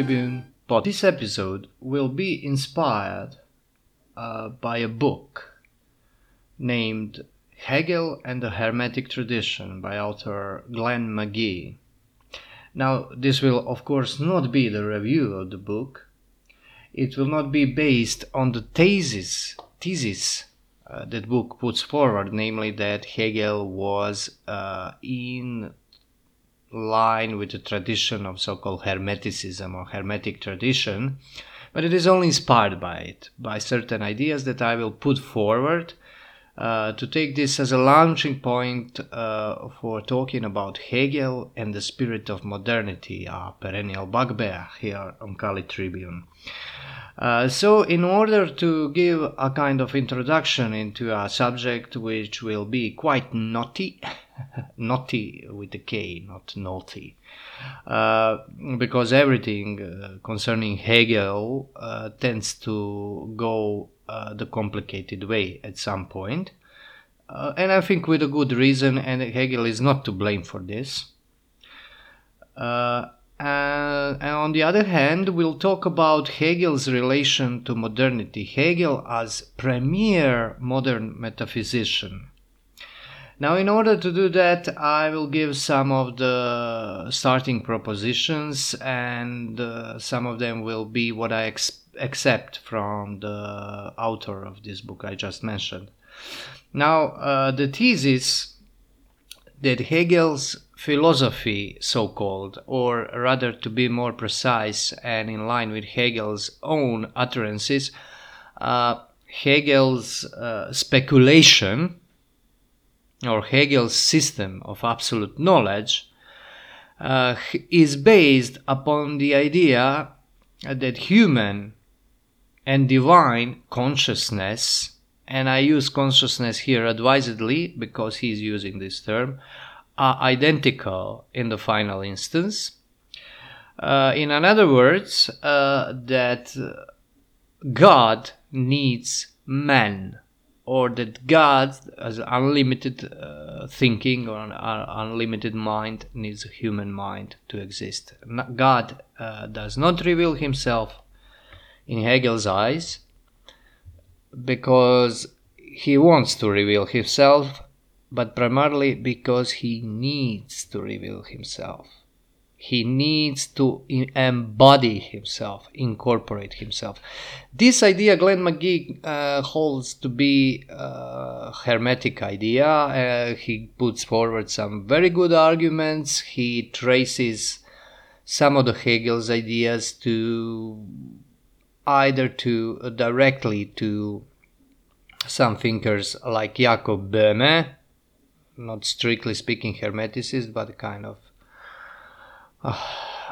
Tribune. But this episode will be inspired uh, by a book named Hegel and the Hermetic Tradition by author Glenn Magee. Now, this will, of course, not be the review of the book. It will not be based on the thesis, thesis uh, that book puts forward, namely that Hegel was uh, in line with the tradition of so-called Hermeticism or Hermetic tradition, but it is only inspired by it, by certain ideas that I will put forward uh, to take this as a launching point uh, for talking about Hegel and the spirit of modernity, a perennial bugbear here on Kali Tribune. Uh, so, in order to give a kind of introduction into a subject which will be quite naughty, naughty with a K, not naughty, uh, because everything uh, concerning Hegel uh, tends to go uh, the complicated way at some point. And I think with a good reason, and Hegel is not to blame for this. Uh, and on the other hand, we'll talk about Hegel's relation to modernity, Hegel as premier modern metaphysician. Now, in order to do that, I will give some of the starting propositions, and uh, some of them will be what I ex- accept from the author of this book I just mentioned. Now, uh, the thesis that Hegel's philosophy, so called, or rather to be more precise and in line with Hegel's own utterances, uh, Hegel's uh, speculation or Hegel's system of absolute knowledge uh, is based upon the idea that human and divine consciousness, and I use consciousness here advisedly because he's using this term, are identical in the final instance. Uh, in other words, uh, that God needs man or that God, as unlimited uh, thinking or an unlimited mind, needs a human mind to exist. God uh, does not reveal himself in Hegel's eyes because he wants to reveal himself, but primarily because he needs to reveal himself he needs to embody himself, incorporate himself. This idea Glenn Magee uh, holds to be a hermetic idea. Uh, he puts forward some very good arguments. He traces some of the Hegel's ideas to either to uh, directly to some thinkers like Jakob Böhme, not strictly speaking Hermeticist, but kind of uh,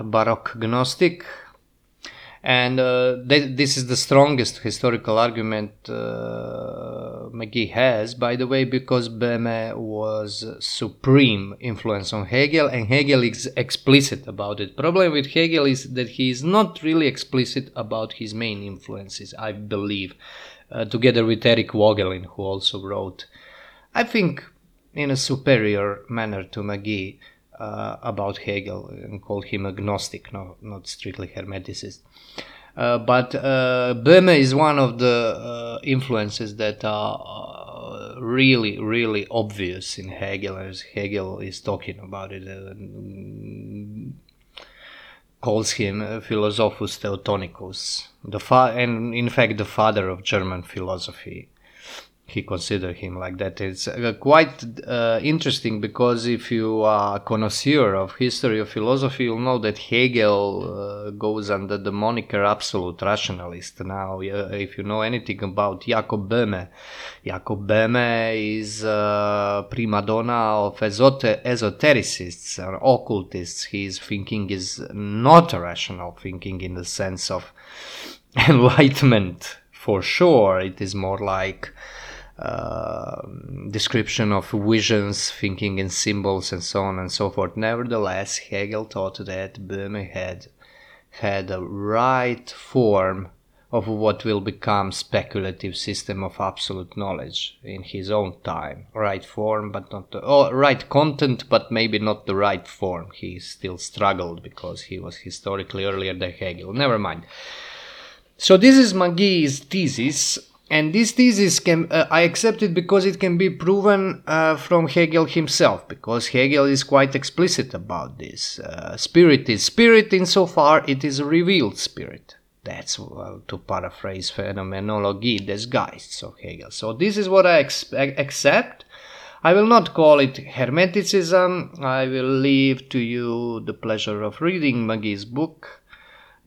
Baroque Gnostic. And uh, th- this is the strongest historical argument uh, Magee has, by the way, because Böhme was supreme influence on Hegel, and Hegel is explicit about it. Problem with Hegel is that he is not really explicit about his main influences, I believe, uh, together with Eric Voegelin, who also wrote, I think, in a superior manner to Magee uh, about Hegel and called him agnostic, no, not strictly Hermeticist. Uh, but uh, Böhme is one of the uh, influences that are uh, really, really obvious in Hegel, as Hegel is talking about it. Uh, calls him Philosophus Teutonicus, the fa- and in fact the father of German philosophy he considered him like that. It's uh, quite uh, interesting because if you are a connoisseur of history of philosophy, you'll know that Hegel uh, goes under the moniker absolute rationalist. Now, if you know anything about Jakob Böhme, Jakob Böhme is a prima donna of esoter- esotericists and occultists. His thinking is not rational thinking in the sense of enlightenment, for sure. It is more like uh, description of visions, thinking in symbols, and so on and so forth. Nevertheless, Hegel thought that Böhme had had a right form of what will become speculative system of absolute knowledge in his own time. Right form but not the oh, right content but maybe not the right form. He still struggled because he was historically earlier than hegel. Never mind. So this is Magee's thesis and this thesis can uh, i accept it because it can be proven uh, from hegel himself because hegel is quite explicit about this uh, spirit is spirit insofar it is a revealed spirit that's well, to paraphrase phenomenology disguised of Hegel. So this is what I ex- accept. I will not call it Hermeticism. I will leave to you the pleasure of reading Magee's book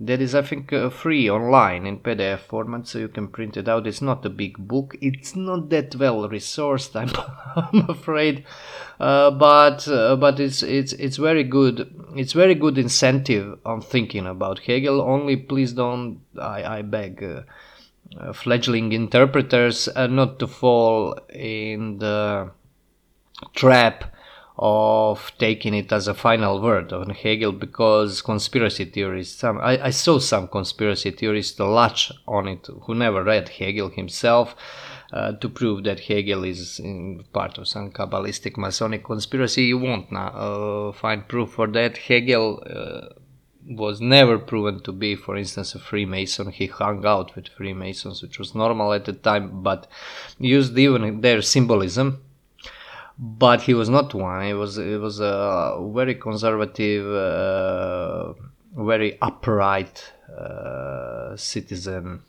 that is i think uh, free online in pdf format so you can print it out. It's not a big book. It's not that well resourced i'm, I'm afraid. Uh, but uh, but it's it's it's very good. It's very good incentive on thinking about hegel. Only please don't i i beg uh, uh, fledgling interpreters uh, not to fall in the trap of taking it as a final word on Hegel because conspiracy theorists, some, I, I saw some conspiracy theorists latch on it who never read Hegel himself uh, to prove that Hegel is part of some Kabbalistic Masonic conspiracy. You won't now uh, find proof for that. Hegel uh, was never proven to be, for instance, a Freemason. He hung out with Freemasons, which was normal at the time, but used even their symbolism but he was not one. He was he was a very conservative, uh, very upright uh, citizen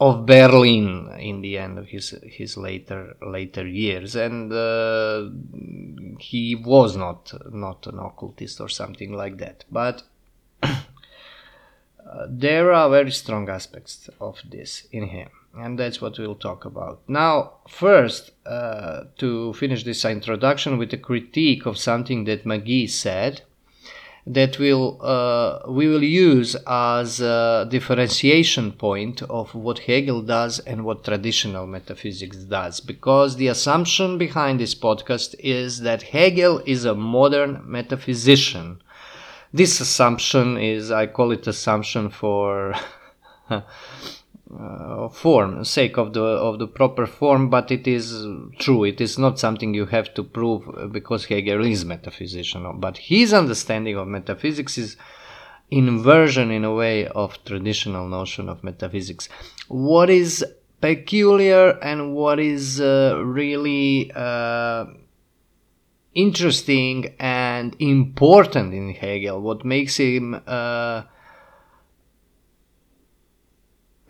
of Berlin in the end of his his later later years, and uh, he was not not an occultist or something like that, but. Uh, there are very strong aspects of this in him and that's what we'll talk about. Now, first, uh, to finish this introduction with a critique of something that Magee said, that will uh, we will use as a differentiation point of what Hegel does and what traditional metaphysics does, because the assumption behind this podcast is that Hegel is a modern metaphysician. This assumption is, I call it assumption for. uh, form sake of the of the proper form but it is true. It is not something you have to prove because hegel is metaphysician but his understanding of metaphysics is inversion in a way of traditional notion of metaphysics. What is peculiar and what is uh, really uh, interesting and important in hegel what makes him uh,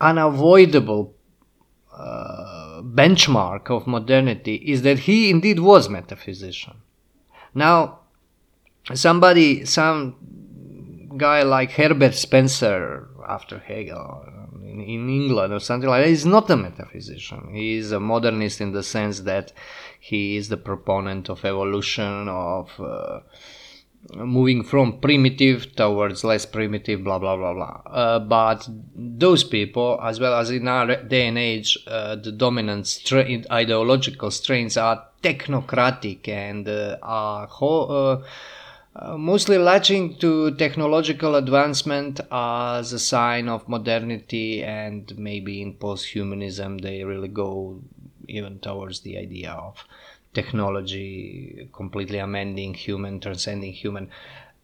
unavoidable uh, benchmark of modernity is that he indeed was metaphysician. Now, somebody, some guy like Herbert Spencer after Hegel in, in England or something like that is not a metaphysician. He is a modernist in the sense that he is the proponent of evolution, of uh, moving from primitive towards less primitive, blah blah blah blah. Uh, but those people, as well as in our day and age, uh, the dominant stra- ideological strains are technocratic and uh, are ho- uh, uh, mostly latching to technological advancement as a sign of modernity, and maybe in post-humanism they really go even towards the idea of technology completely amending human, transcending human.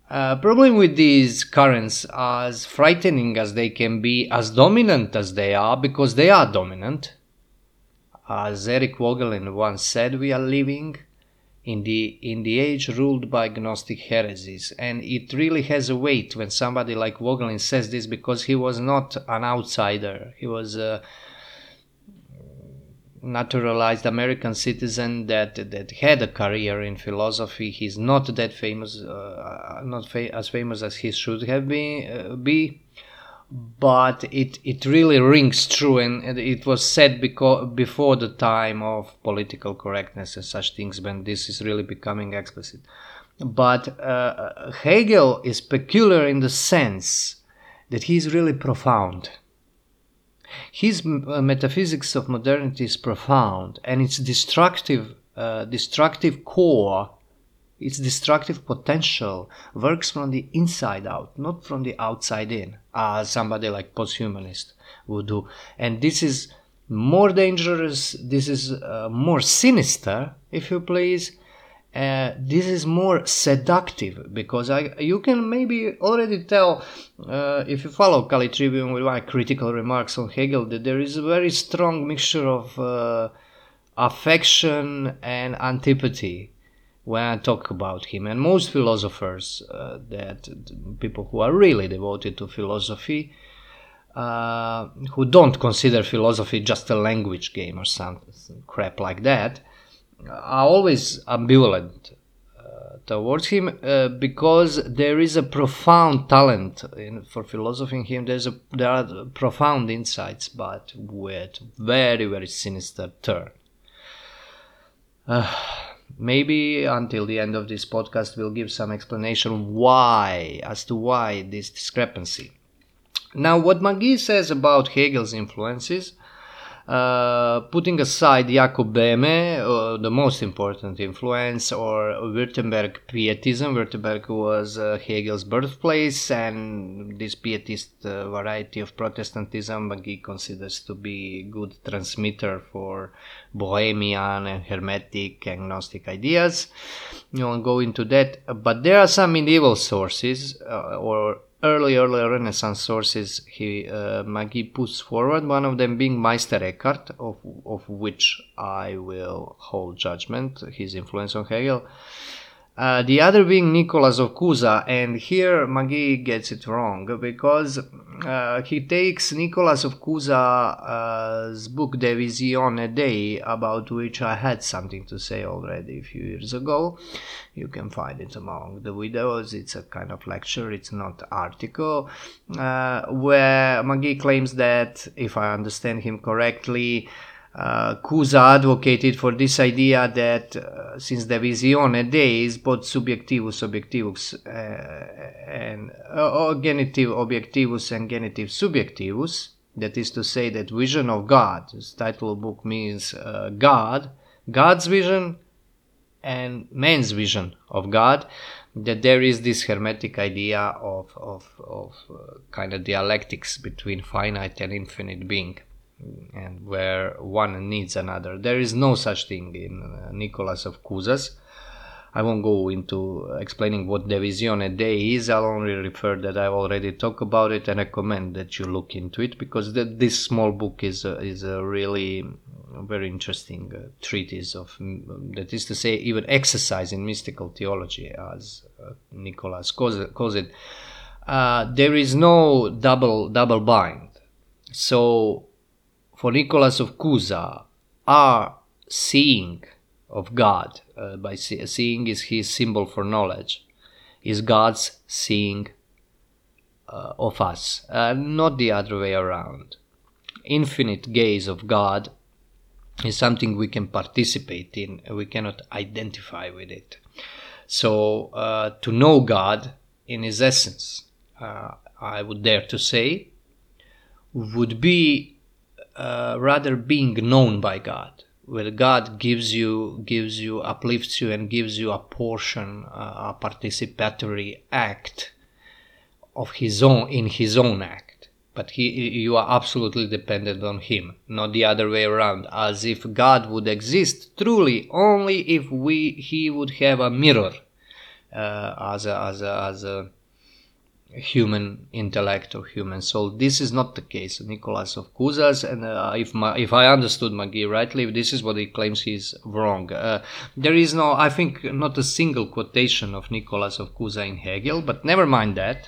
Uh, problem with these currents, as frightening as they can be, as dominant as they are, because they are dominant. As Eric Voegelin once said, we are living in the in the age ruled by Gnostic heresies, and it really has a weight when somebody like Voegelin says this because he was not an outsider. He was. Uh, naturalized American citizen that that had a career in philosophy. He's not that famous, uh, not fa- as famous as he should have been uh, be, but it it really rings true, and, and it was said because before the time of political correctness and such things, when this is really becoming explicit. But uh, Hegel is peculiar in the sense that he's really profound his uh, metaphysics of modernity is profound, and its destructive, uh, destructive core its destructive potential works from the inside out, not from the outside in, as somebody like posthumanist would do. And this is more dangerous, this is uh, more sinister, if you please. Uh, this is more seductive because I, you can maybe already tell uh, if you follow Kali Tribune with my critical remarks on Hegel that there is a very strong mixture of uh, affection and antipathy when I talk about him. And most philosophers, uh, that people who are really devoted to philosophy, uh, who don't consider philosophy just a language game or some crap like that, are always ambivalent uh, towards him uh, because there is a profound talent in, for philosophy in him. There's a, there are profound insights, but with very very sinister turn. Uh, maybe until the end of this podcast we'll give some explanation why as to why this discrepancy now what Magee says about hegel's influences uh, putting aside Jakob Böhme, uh, the most important influence, or Württemberg Pietism. Württemberg was uh, Hegel's birthplace, and this Pietist uh, variety of Protestantism he considers to be a good transmitter for Bohemian and Hermetic agnostic ideas. You won't go into that, but there are some medieval sources uh, or early, early Renaissance sources he uh, Magee puts forward, one of them being Meister Eckhart, of, of which I will hold judgment, his influence on Hegel. Uh, the other being Nicholas of Cusa, and here Magee gets it wrong because uh, he takes Nicholas of Cusa's book De Visione Dei, about which I had something to say already a few years ago. You can find it among the videos. It's a kind of lecture, it's not article, uh, where Magee claims that, if I understand him correctly, uh, Cusa advocated for this idea that uh, since De Visione Dei, both subjectivus objectivus uh, and uh, genitive objectivus and genitive subjectivus, that is to say that vision of God, this title of book means uh, God, God's vision and man's vision of God, that there is this hermetic idea of, of, of uh, kind of dialectics between finite and infinite being and where one needs another. There is no such thing in uh, Nicholas of Cusa's. I won't go into explaining what De Visione Dei is. I'll only refer that I've already talked about it and I recommend that you look into it because the, this small book is a, is a really very interesting uh, treatise of that is to say even exercise in mystical theology as uh, Nicholas calls it. Calls it. Uh, there is no double double bind. So for Nicholas of Cusa, our seeing of God, uh, by see, seeing is his symbol for knowledge, is God's seeing uh, of us, uh, not the other way around. Infinite gaze of God is something we can participate in, we cannot identify with it. So, uh, to know God in his essence, uh, I would dare to say, would be uh, rather being known by God, where God gives you, gives you, uplifts you, and gives you a portion, uh, a participatory act of His own in His own act. But he, you are absolutely dependent on Him, not the other way around. As if God would exist truly only if we He would have a mirror uh, as a as a as a human intellect or human soul. This is not the case of Nicholas of Cusa's, and uh, if my, if I understood Magee rightly, this is what he claims he's wrong. Uh, there is no, I think, not a single quotation of Nicholas of Cusa in Hegel, but never mind that.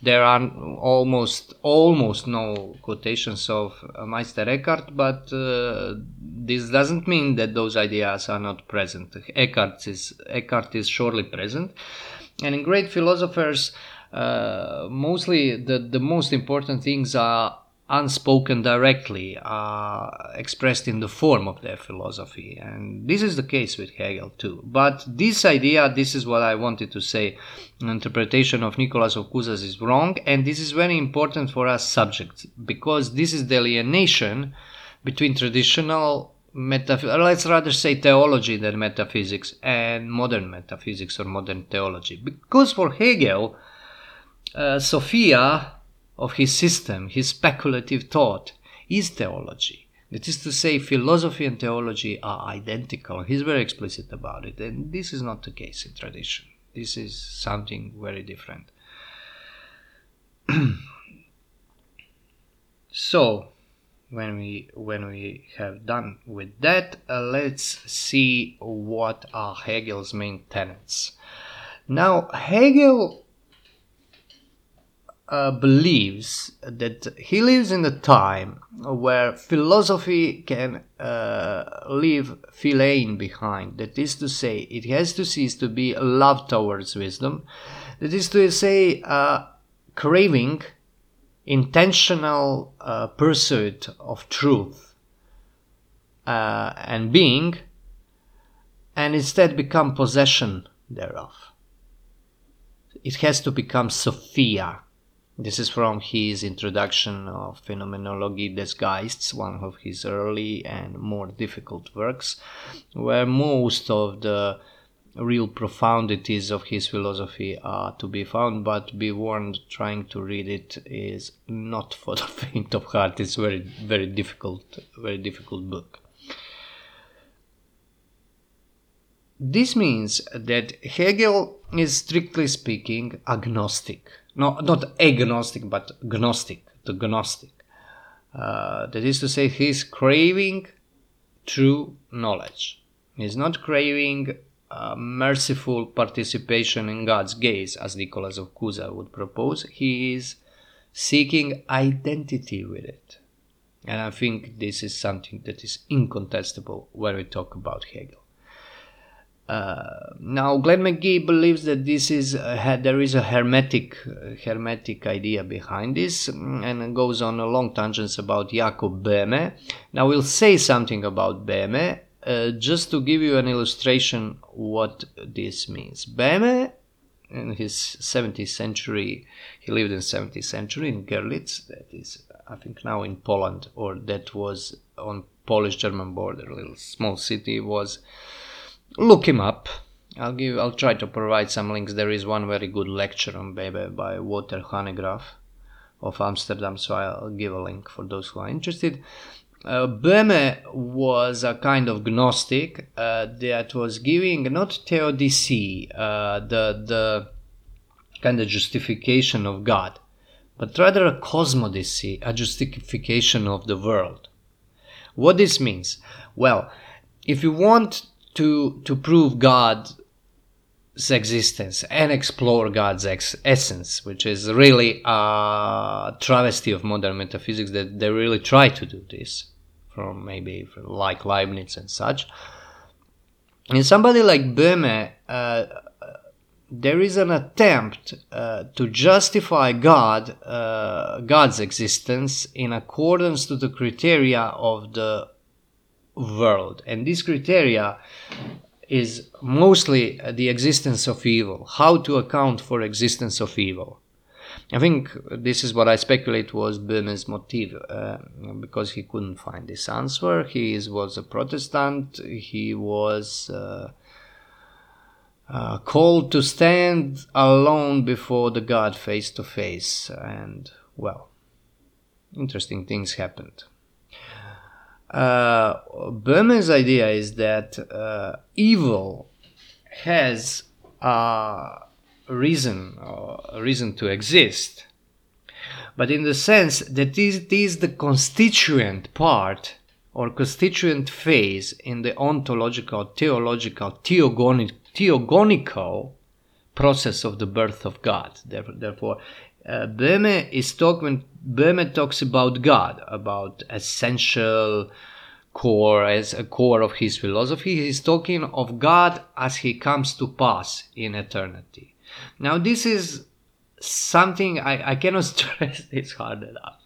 There are almost almost no quotations of uh, Meister Eckhart, but uh, this doesn't mean that those ideas are not present. Eckhart is Eckhart is surely present, and in great philosophers Uh, mostly the, the most important things are unspoken directly, are expressed in the form of their philosophy. And this is the case with Hegel too. But this idea, this is what I wanted to say, an interpretation of Nicholas of Cusa's is wrong, and this is very important for us subjects, because this is the alienation between traditional metaph- let's rather say theology than metaphysics and modern metaphysics or modern theology. Because for Hegel, uh, Sophia of his system, his speculative thought, is theology. That is to say, philosophy and theology are identical. He's very explicit about it, and this is not the case in tradition. This is something very different. so, when we when we have done with that, uh, let's see what are Hegel's main tenets. Now, Hegel uh, believes that he lives in a time where philosophy can uh, leave philein behind. That is to say, it has to cease to be love towards wisdom. That is to say, uh, craving, intentional uh, pursuit of truth uh, and being, and instead become possession thereof. It has to become Sophia this is from his introduction of Phenomenology des Geists, one of his early and more difficult works, where most of the real profundities of his philosophy are to be found, but be warned, trying to read it is not for the faint of heart. It's very, very difficult, very difficult book. This means that Hegel is strictly speaking agnostic no, not agnostic, but gnostic, the gnostic. Uh, that is to say, he's craving true knowledge. He's not craving merciful participation in God's gaze, as Nicholas of Cusa would propose. He is seeking identity with it. And I think this is something that is incontestable when we talk about Hegel. Uh, now, Glenn Magee believes that this is uh, there is a hermetic uh, hermetic idea behind this, mm, and goes on a long tangents about Jakob Böhme. Now, we'll say something about Böhme uh, just to give you an illustration what this means. Böhme, in his 17th century, he lived in 17th century in Görlitz, that is, I think now in Poland, or that was on Polish-German border, a little small city was look him up. I'll give. I'll try to provide some links. There is one very good lecture on Böhme by Walter Hanegraaff of Amsterdam, so I'll give a link for those who are interested. Uh, was a kind of Gnostic uh, that was giving not theodicy, uh, the the kind of justification of God, but rather a cosmodicy, a justification of the world. What this means? Well, if you want to to prove God's existence and explore God's ex- essence, which is really a travesty of modern metaphysics that they really try to do this from maybe from like Leibniz and such. In somebody like Böhme, uh, there is an attempt uh, to justify God, uh, God's existence in accordance to the criteria of the world. And this criteria is mostly the existence of evil, how to account for existence of evil. I think this is what I speculate was Böhme's motive, uh, because he couldn't find this answer. He is, was a Protestant. He was uh, uh, called to stand alone before the God face to face, and well, interesting things happened. Uh, Böhme's idea is that uh, evil has a reason, a reason to exist, but in the sense that it is the constituent part or constituent phase in the ontological, theological, theogonic, theogonical process of the birth of God. Therefore, uh, Böhme is talking. Böhme talks about God, about essential core as a core of his philosophy. He's talking of God as he comes to pass in eternity. Now, this is something I, I cannot stress this hard enough.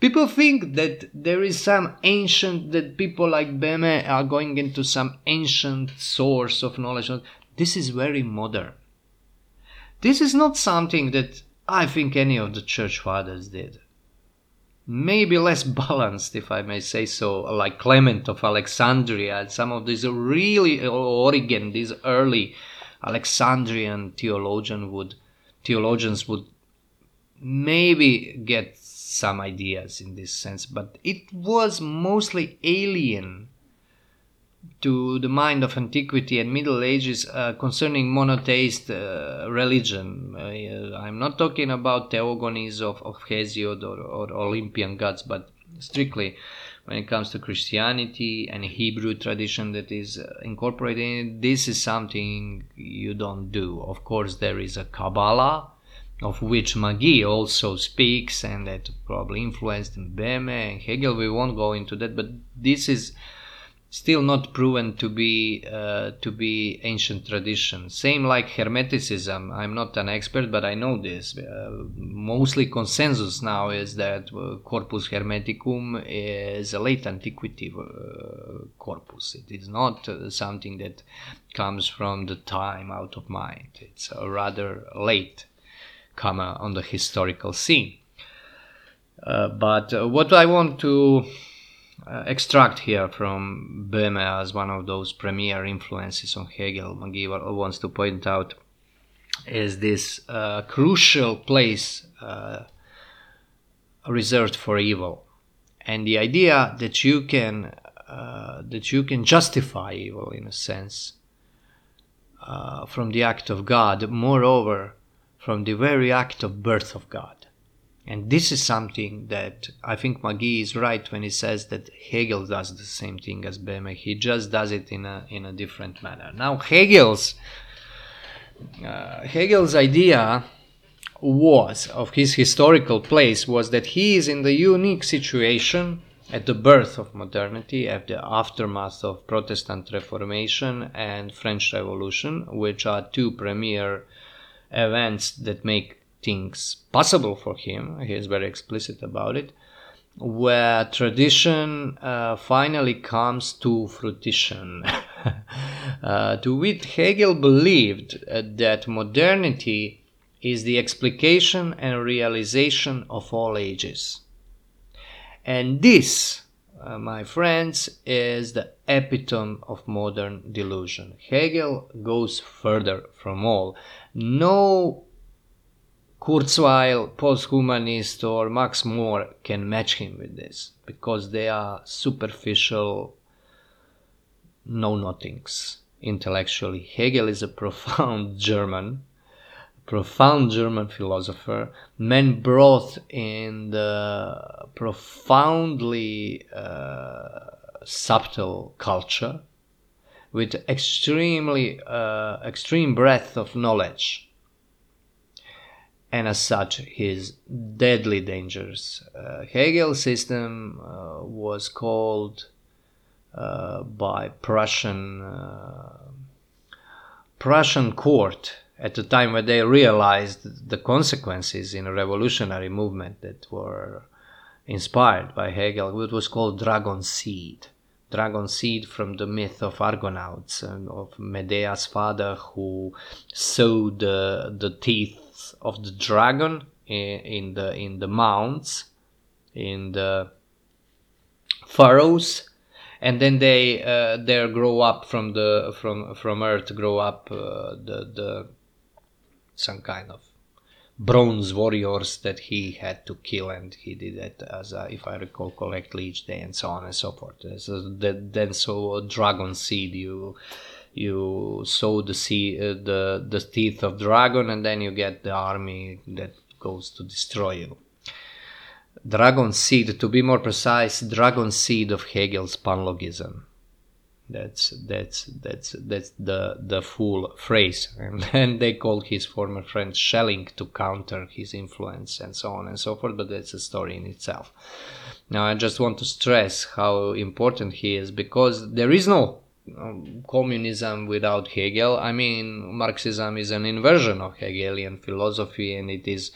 People think that there is some ancient, that people like Böhme are going into some ancient source of knowledge. This is very modern. This is not something that I think any of the church fathers did. maybe less balanced, if I may say so, like Clement of Alexandria and some of these really Origen, these early Alexandrian theologian would theologians would maybe get some ideas in this sense, but it was mostly alien to the mind of antiquity and Middle Ages uh, concerning monotheist uh, religion. Uh, I'm not talking about theogonies of, of Hesiod or, or, Olympian gods, but strictly when it comes to Christianity and Hebrew tradition that is uh, incorporated in this is something you don't do. Of course, there is a Kabbalah, of which Magee also speaks, and that probably influenced Böhme and Hegel. We won't go into that, but this is still not proven to be uh, to be ancient tradition. Same like Hermeticism. I'm not an expert, but I know this. Uh, mostly consensus now is that uh, Corpus Hermeticum is a late antiquity uh, corpus. It is not uh, something that comes from the time out of mind. It's a rather late comer on the historical scene. Uh, but what I want to extract here from Böhme as one of those premier influences on Hegel, Magee wants to point out is this uh, crucial place uh, reserved for evil, and the idea that you can uh, that you can justify evil in a sense uh, from the act of God, moreover from the very act of birth of God. And this is something that I think Magee is right when he says that Hegel does the same thing as Böhme. He just does it in a in a different manner. Now Hegel's uh, Hegel's idea was of his historical place was that he is in the unique situation at the birth of modernity, at the aftermath of Protestant Reformation and French Revolution, which are two premier events that make things possible for him. He is very explicit about it. Where tradition uh, finally comes to fruition. uh, to which Hegel believed uh, that modernity is the explication and realization of all ages. And this, uh, my friends, is the epitome of modern delusion. Hegel goes further from all. No Kurzweil, posthumanist, or Max More can match him with this because they are superficial know nothings intellectually. Hegel is a profound German, profound German philosopher, man brought in the profoundly uh, subtle culture with extremely uh, extreme breadth of knowledge and as such his deadly dangers. Uh, Hegel's system uh, was called uh, by Prussian uh, Prussian court at the time when they realized the consequences in a revolutionary movement that were inspired by Hegel. It was called dragon seed. Dragon seed from the myth of Argonauts and of Medea's father who sowed the teeth of the dragon in, in the in the mounds in the furrows and then they uh, there grow up from the from from earth grow up uh, the the some kind of bronze warriors that he had to kill and he did it as a, if i recall correctly each day and so on and so forth. So that, then so dragon seed you you sow the sea, uh, the the teeth of dragon, and then you get the army that goes to destroy you. Dragon seed, to be more precise, dragon seed of Hegel's panlogism. That's that's that's that's the the full phrase, and then they called his former friend Schelling to counter his influence and so on and so forth. But that's a story in itself. Now I just want to stress how important he is because there is no um, communism without Hegel. I mean, Marxism is an inversion of Hegelian philosophy, and it is.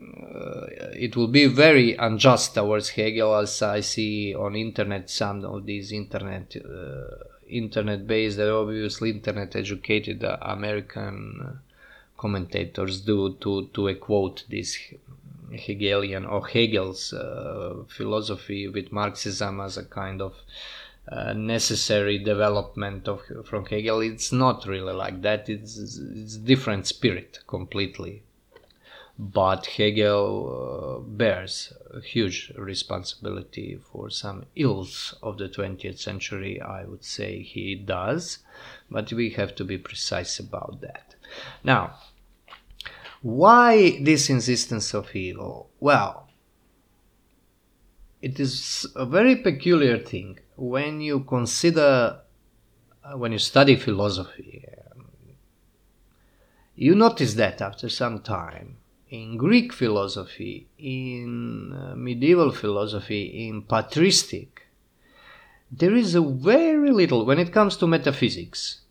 Uh, it will be very unjust towards Hegel, as I see on internet some of these internet uh, internet based, obviously internet educated American commentators do to to quote this Hegelian or Hegel's uh, philosophy with Marxism as a kind of uh, necessary development of from Hegel. It's not really like that. It's it's different spirit completely. But Hegel uh, bears a huge responsibility for some ills of the 20th century. I would say he does, but we have to be precise about that. Now, why this insistence of evil? Well, it is a very peculiar thing when you consider, uh, when you study philosophy. Um, you notice that after some time, in Greek philosophy, in uh, medieval philosophy, in patristic, there is a very little, when it comes to metaphysics,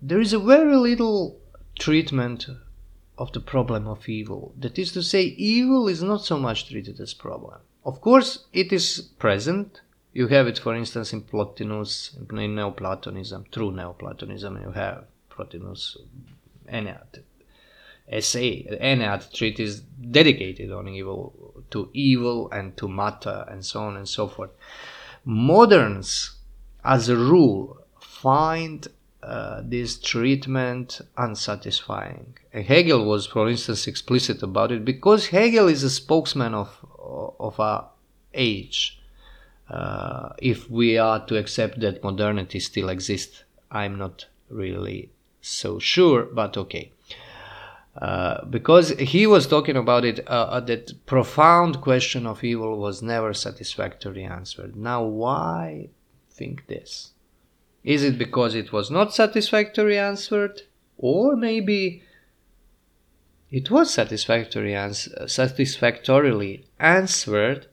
there is a very little treatment of the problem of evil. That is to say, evil is not so much treated as problem. Of course, it is present. You have it, for instance, in Plotinus, in Neoplatonism, true Neoplatonism. You have Plotinus, Ennead, essay, Ennead treatise dedicated on evil, to evil and to matter, and so on and so forth. Moderns, as a rule, find uh, this treatment unsatisfying. Hegel was, for instance, explicit about it because Hegel is a spokesman of of our age. Uh, if we are to accept that modernity still exists, I'm not really so sure, but okay. Uh, because he was talking about it, uh, uh that profound question of evil was never satisfactorily answered. Now, why think this? Is it because it was not satisfactorily answered? Or maybe it was satisfactory satisfactorily answered,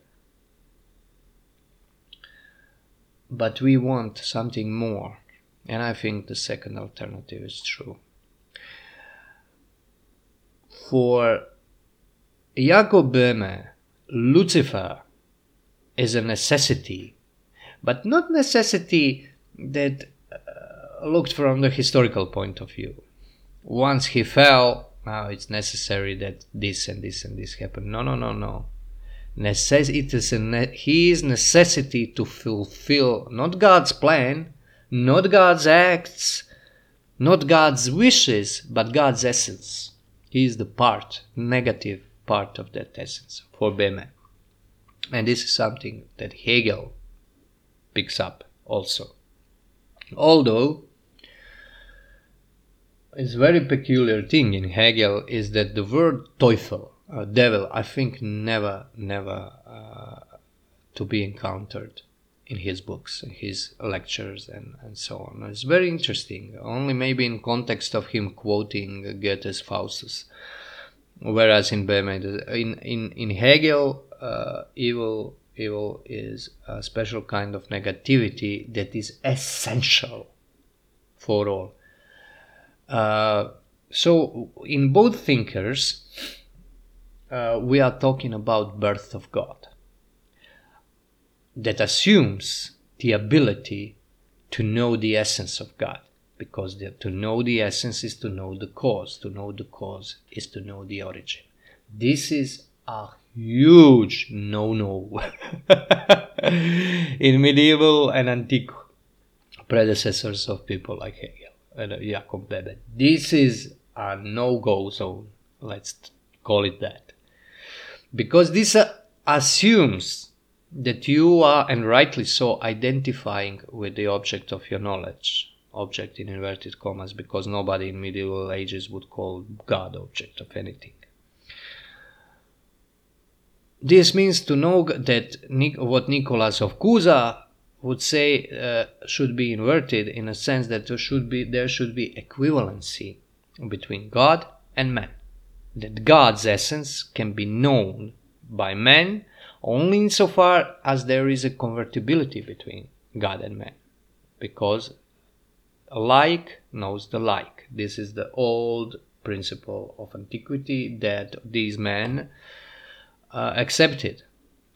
but we want something more. And I think the second alternative is true. For Jacob Boehme, Lucifer is a necessity, but not necessity that uh, looked from the historical point of view. Once he fell, now it's necessary that this and this and this happen. No, no, no, no. Necess- it is a ne- his necessity to fulfill not God's plan, not God's acts, not God's wishes, but God's essence. He is the part, negative part of that essence for Boehme. And this is something that Hegel picks up also. Although it's very peculiar thing in Hegel is that the word Teufel, uh, devil, I think never, never uh, to be encountered in his books, in his lectures, and, and so on. It's very interesting, only maybe in context of him quoting Goethe's Faustus. Whereas in Boehme, in, in, in Hegel, uh, evil evil is a special kind of negativity that is essential for all. Uh, so, in both thinkers, uh, we are talking about birth of God. That assumes the ability to know the essence of God because the, to know the essence is to know the cause to know the cause is to know the origin. This is a huge no-no. In medieval and antique predecessors of people like Hegel uh, Jacob Boehme. This is a no-go zone. Let's call it that, because this uh, assumes that you are, and rightly so, identifying with the object of your knowledge. Object in inverted commas, because nobody in medieval ages would call God object of anything. This means to know that what Nicholas of Cusa would say uh, should be inverted in a sense that there should be there should be equivalency between God and man. That God's essence can be known by man only insofar as there is a convertibility between God and man, because like knows the like. This is the old principle of antiquity that these men uh, accepted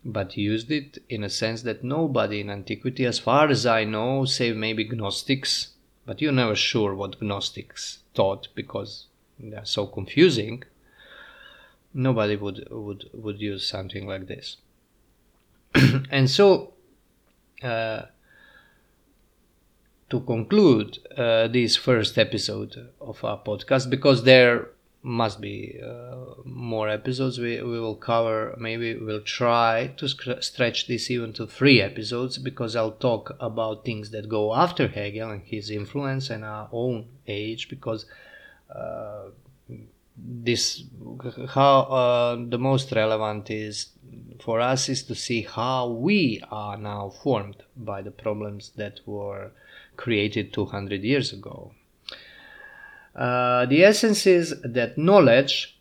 but used it in a sense that nobody in antiquity, as far as I know, save maybe Gnostics, but you're never sure what Gnostics thought because they're so confusing. nobody would would would use something like this and so uh, to conclude uh, this first episode of our podcast because there must be uh, more episodes. We, we will cover maybe we'll try to stretch this even to three episodes because i'll talk about things that go after hegel and his influence and our own age because uh, this how uh, the most relevant is for us is to see how we are now formed by the problems that were created 200 years ago uh, the essence is that knowledge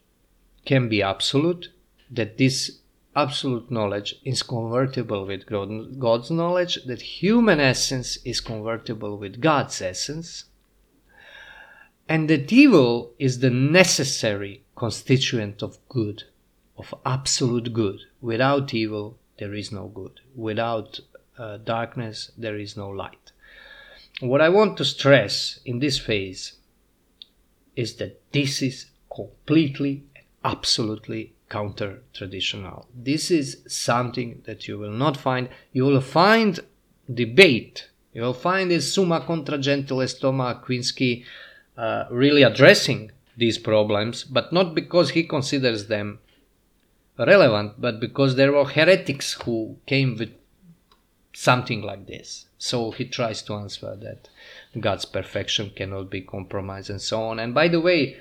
can be absolute, that this absolute knowledge is convertible with God's knowledge, that human essence is convertible with God's essence, and that evil is the necessary constituent of good, of absolute good. Without evil, there is no good. Without uh, darkness, there is no light. What I want to stress in this phase is that this is completely and absolutely counter traditional. This is something that you will not find. You will find debate. You will find this Summa contra gentiles Aquinsky uh, really addressing these problems, but not because he considers them relevant, but because there were heretics who came with something like this. So he tries to answer that God's perfection cannot be compromised and so on. And by the way,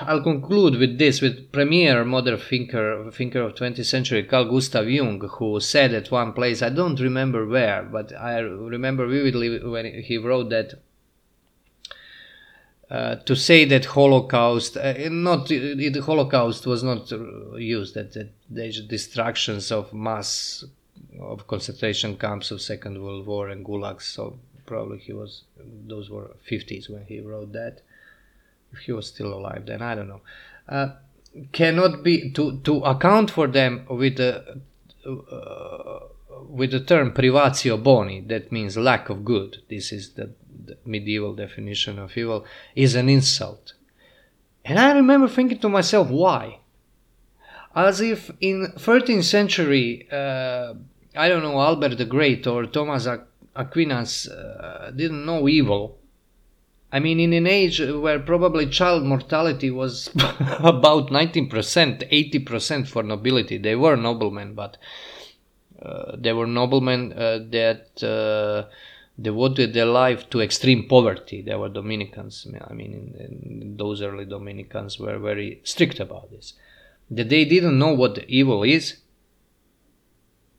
I'll conclude with this, with premier modern thinker, thinker of 20th century, Carl Gustav Jung, who said at one place, I don't remember where, but I remember vividly when he wrote that uh, to say that Holocaust, uh, not the Holocaust was not used that, that the destructions of mass of concentration camps of Second World War and gulags. So probably he was those were 50s when he wrote that. If he was still alive, then I don't know. Uh, cannot be to to account for them with the uh, with the term privatio boni, that means lack of good. This is the, the medieval definition of evil. Is an insult. And I remember thinking to myself, why? As if in 13th century uh, I don't know, Albert the Great or Thomas Aquinas uh, didn't know evil. I mean, in an age where probably child mortality was about 19%, 80% for nobility. They were noblemen, but uh, they were noblemen uh, that uh, devoted their life to extreme poverty. They were Dominicans. I mean, in, in those early Dominicans were very strict about this. That they didn't know what evil is,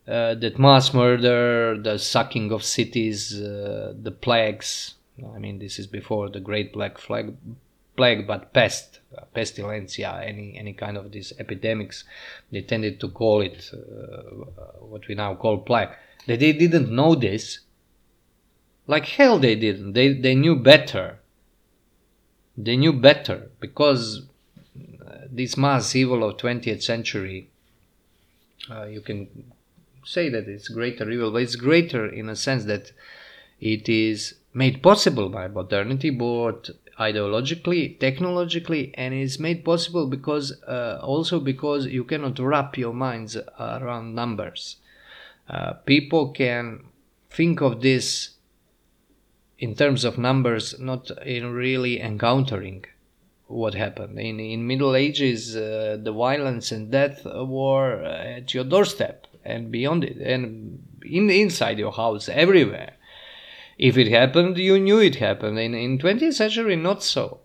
uh, that mass murder, the sucking of cities, uh, the plagues. I mean, this is before the Great Black Flag, plague, but pest, uh, pestilencia, any any kind of these epidemics. They tended to call it uh, what we now call plague. That they didn't know this. Like hell, they didn't. They they knew better. They knew better because uh, this mass evil of 20th century. Uh, you can say that it's greater evil, but it's greater in a sense that it is made possible by modernity, both ideologically, technologically, and it's made possible because uh, also because you cannot wrap your minds around numbers. Uh, people can think of this in terms of numbers, not in really encountering what happened in in Middle Ages. Uh, the violence and death were at your doorstep and beyond it and in inside your house everywhere. If it happened you knew it happened. In, in 20th century not so.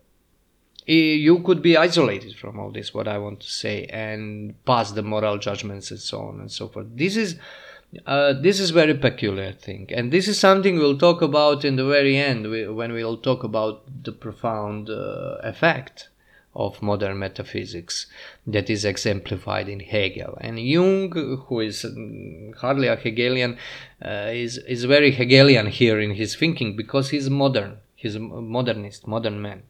You could be isolated from all this what i want to say and pass the moral judgments and so on and so forth. This is uh, this is very peculiar thing. And this is something we'll talk about in the very end when we'll talk about the profound uh, effect of modern metaphysics that is exemplified in Hegel. And Jung, who is mm, hardly a Hegelian, uh, is, is very Hegelian here in his thinking because he's modern, he's a modernist, modern man.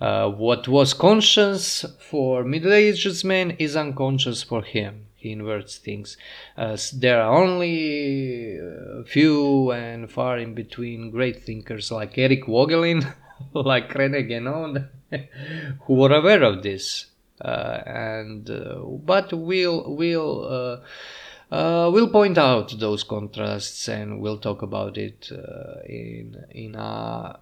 Uh, what was conscious for Middle Ages men is unconscious for him. He inverts things. Uh, there are only uh, few and far in between great thinkers like Eric Voegelin, like René Guénon, who were aware of this. uh, and uh, but we'll we'll uh, uh, we'll point out those contrasts and we'll talk about it in in a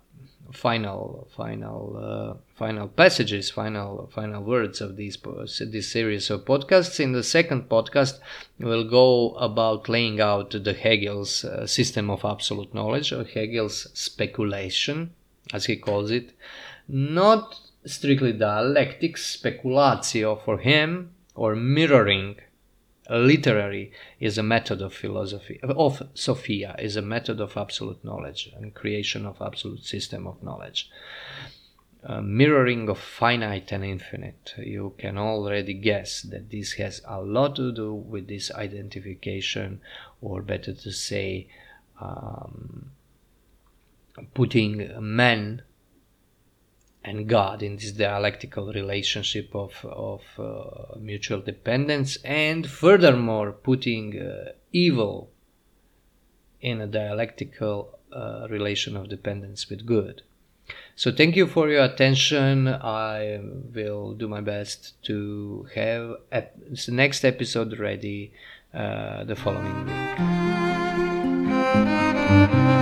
final final uh, final passages final final words of these this series of podcasts in the second podcast we'll go about laying out the hegel's uh, system of absolute knowledge or hegel's speculation as he calls it not strictly dialectic speculatio for him or mirroring. Literary is a method of philosophy of sophia is a method of absolute knowledge and creation of absolute system of knowledge. Uh, mirroring of finite and infinite. You can already guess that this has a lot to do with this identification or better to say um, putting men and God in this dialectical relationship of, of uh, mutual dependence, and furthermore, putting uh, evil in a dialectical uh, relation of dependence with good. So, thank you for your attention. I will do my best to have the next episode ready uh, the following week.